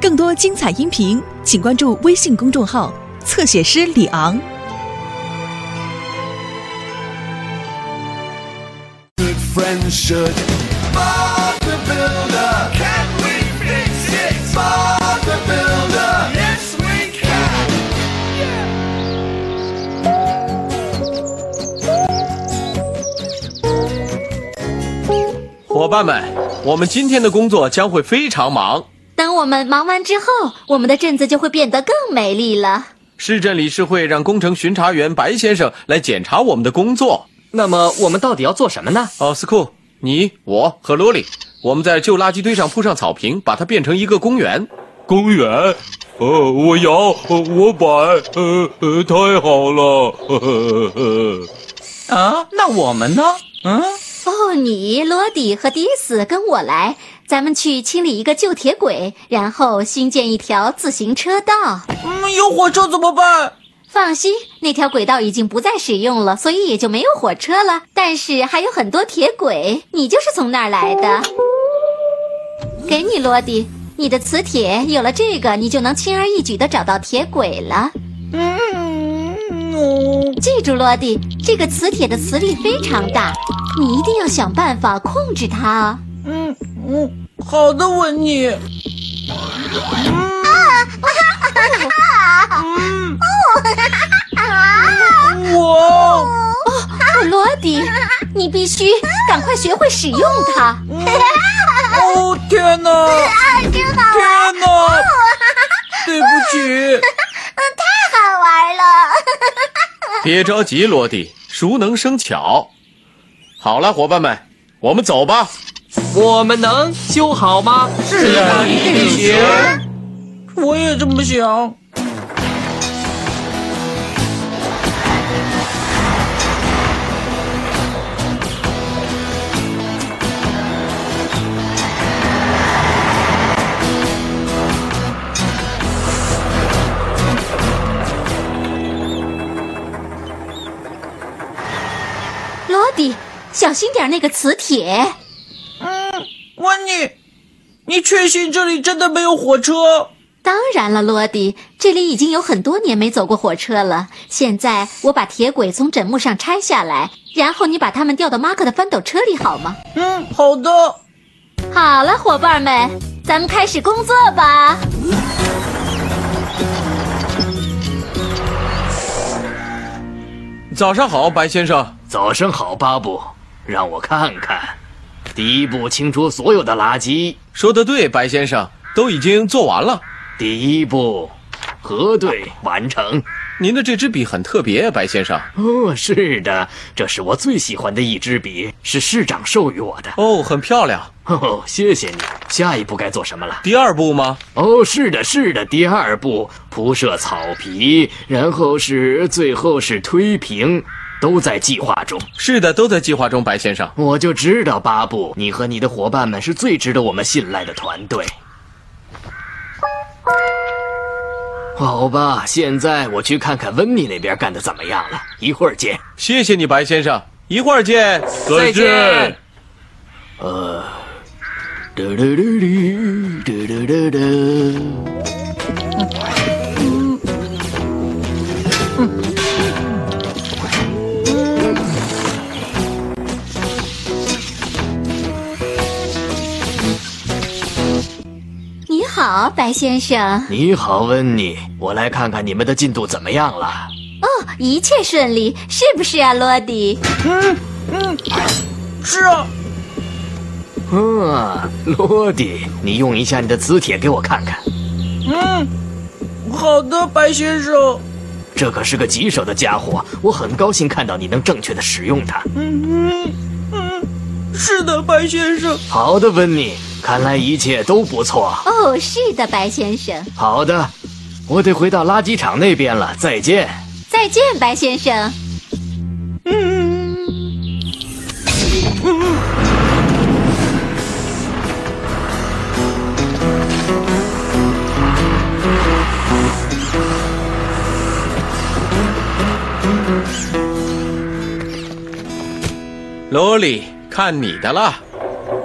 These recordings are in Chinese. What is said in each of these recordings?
更多精彩音频，请关注微信公众号，侧写师李昂。伙伴们。我们今天的工作将会非常忙。等我们忙完之后，我们的镇子就会变得更美丽了。市政理事会让工程巡查员白先生来检查我们的工作。那么我们到底要做什么呢？奥斯库，你、我和罗莉，我们在旧垃圾堆上铺上草坪，把它变成一个公园。公园，呃，我摇，呃我摆，呃呃，太好了，呵呵呵。啊，那我们呢？嗯，哦，你、罗迪和迪斯跟我来，咱们去清理一个旧铁轨，然后新建一条自行车道。嗯，有火车怎么办？放心，那条轨道已经不再使用了，所以也就没有火车了。但是还有很多铁轨，你就是从那儿来的。给你，罗迪，你的磁铁有了这个，你就能轻而易举地找到铁轨了。嗯，哦，记住，罗迪，这个磁铁的磁力非常大，你一定要想办法控制它啊。嗯嗯，好的，文妮。嗯，我哦，罗迪，你必须赶快学会使用它。哦天哪！天哪！对不起。别着急，罗迪，熟能生巧。好了，伙伴们，我们走吧。我们能修好吗？是的，一定行。我也这么想。小心点那个磁铁。嗯温妮，你确信这里真的没有火车？当然了，罗迪，这里已经有很多年没走过火车了。现在我把铁轨从枕木上拆下来，然后你把它们吊到马克的翻斗车里，好吗？嗯，好的。好了，伙伴们，咱们开始工作吧。早上好，白先生。早上好，巴布，让我看看。第一步，清除所有的垃圾。说得对，白先生，都已经做完了。第一步，核对完成。您的这支笔很特别，白先生。哦，是的，这是我最喜欢的一支笔，是市长授予我的。哦，很漂亮。哦，谢谢你。下一步该做什么了？第二步吗？哦，是的，是的。第二步，铺设草皮，然后是最后是推平，都在计划中。是的，都在计划中，白先生。我就知道，巴布，你和你的伙伴们是最值得我们信赖的团队。好吧，现在我去看看温妮那边干的怎么样了。一会儿见。谢谢你，白先生。一会儿见。再见。呃，嘟嘟嘟嘟嘟嘟嘟。你好，白先生。你好，温妮。我来看看你们的进度怎么样了。哦，一切顺利，是不是啊，罗迪？嗯嗯，是啊。嗯，罗迪，你用一下你的磁铁给我看看。嗯，好的，白先生。这可是个棘手的家伙，我很高兴看到你能正确的使用它。嗯嗯嗯，是的，白先生。好的，温妮，看来一切都不错。哦，是的，白先生。好的，我得回到垃圾场那边了，再见。再见，白先生。嗯嗯。罗莉，看你的了。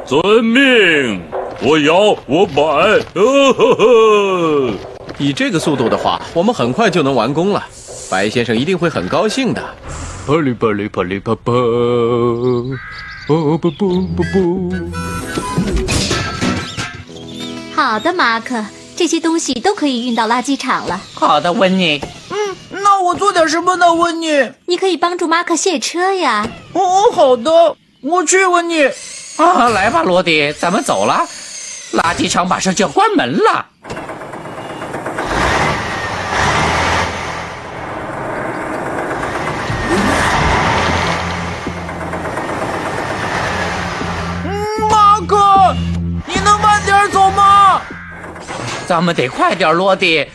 遵命。我摇，我摆，哦呵呵。以这个速度的话，我们很快就能完工了。白先生一定会很高兴的。啪哩啪哩啪哩啪啪，哦不不不不。好的，马克，这些东西都可以运到垃圾场了。好的，温妮。嗯，那我做点什么呢，温妮？你可以帮助马克卸车呀。哦，好的，我去，温妮。啊，来吧，罗迪，咱们走了。垃圾场马上就要关门了。嗯，马可，你能慢点走吗？咱们得快点，罗迪。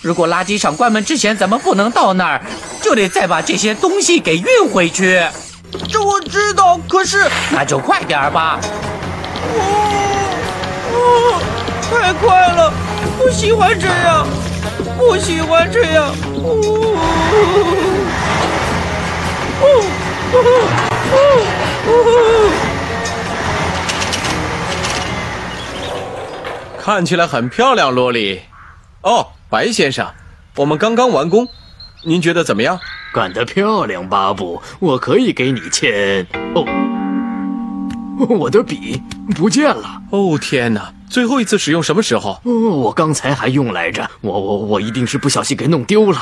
如果垃圾场关门之前咱们不能到那儿，就得再把这些东西给运回去。这我知道，可是，那就快点儿吧。哦，哦，太快了，不喜欢这样，不喜欢这样。哦，哦，哦，哦，看起来很漂亮，罗莉。哦，白先生，我们刚刚完工，您觉得怎么样？干得漂亮，巴布，我可以给你签。哦，我的笔不见了。哦天哪！最后一次使用什么时候？哦，我刚才还用来着，我我我一定是不小心给弄丢了。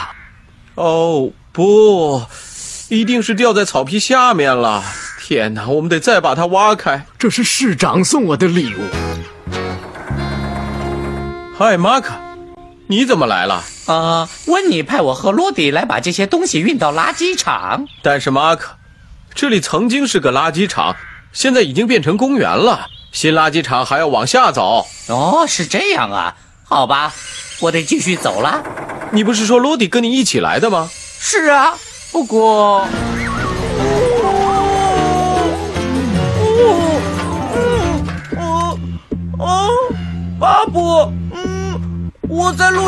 哦不，一定是掉在草皮下面了。天哪，我们得再把它挖开。这是市长送我的礼物。嗨，马克，你怎么来了？啊，温妮派我和罗迪来把这些东西运到垃圾场。但是马克，这里曾经是个垃圾场，现在已经变成公园了。新垃圾场还要往下走。哦，是这样啊，好吧，我得继续走了。你不是说罗迪跟你一起来的吗？是啊，不过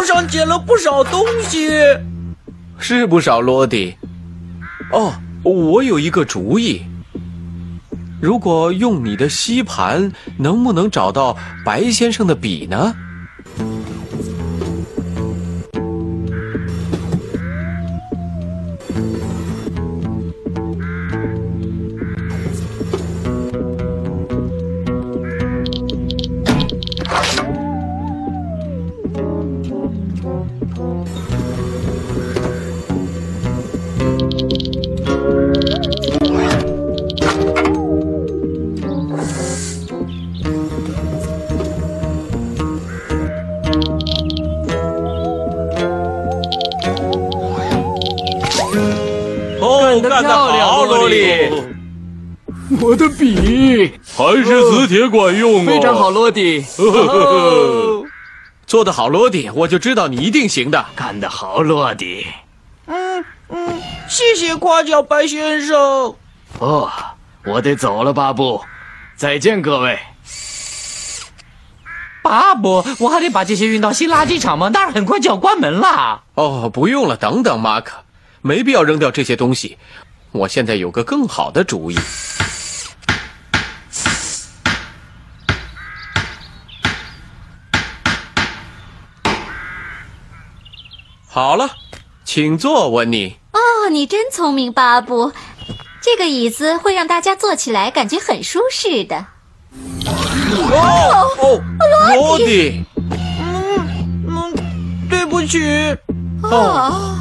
路上捡了不少东西。是不少，罗迪。哦，我有一个主意。如果用你的吸盘，能不能找到白先生的笔呢？干得好，罗莉！我的笔还是磁铁管用啊！非常好，罗迪。哦做得好，罗迪，我就知道你一定行的。干得好，罗迪。嗯嗯，谢谢夸奖，白先生。哦，我得走了，巴布。再见，各位。巴布，我还得把这些运到新垃圾场吗？那儿很快就要关门了。哦，不用了，等等，马克，没必要扔掉这些东西。我现在有个更好的主意。好了，请坐，温妮。哦，你真聪明，巴布。这个椅子会让大家坐起来感觉很舒适的。哦哦，罗迪，嗯嗯，对不起。哦，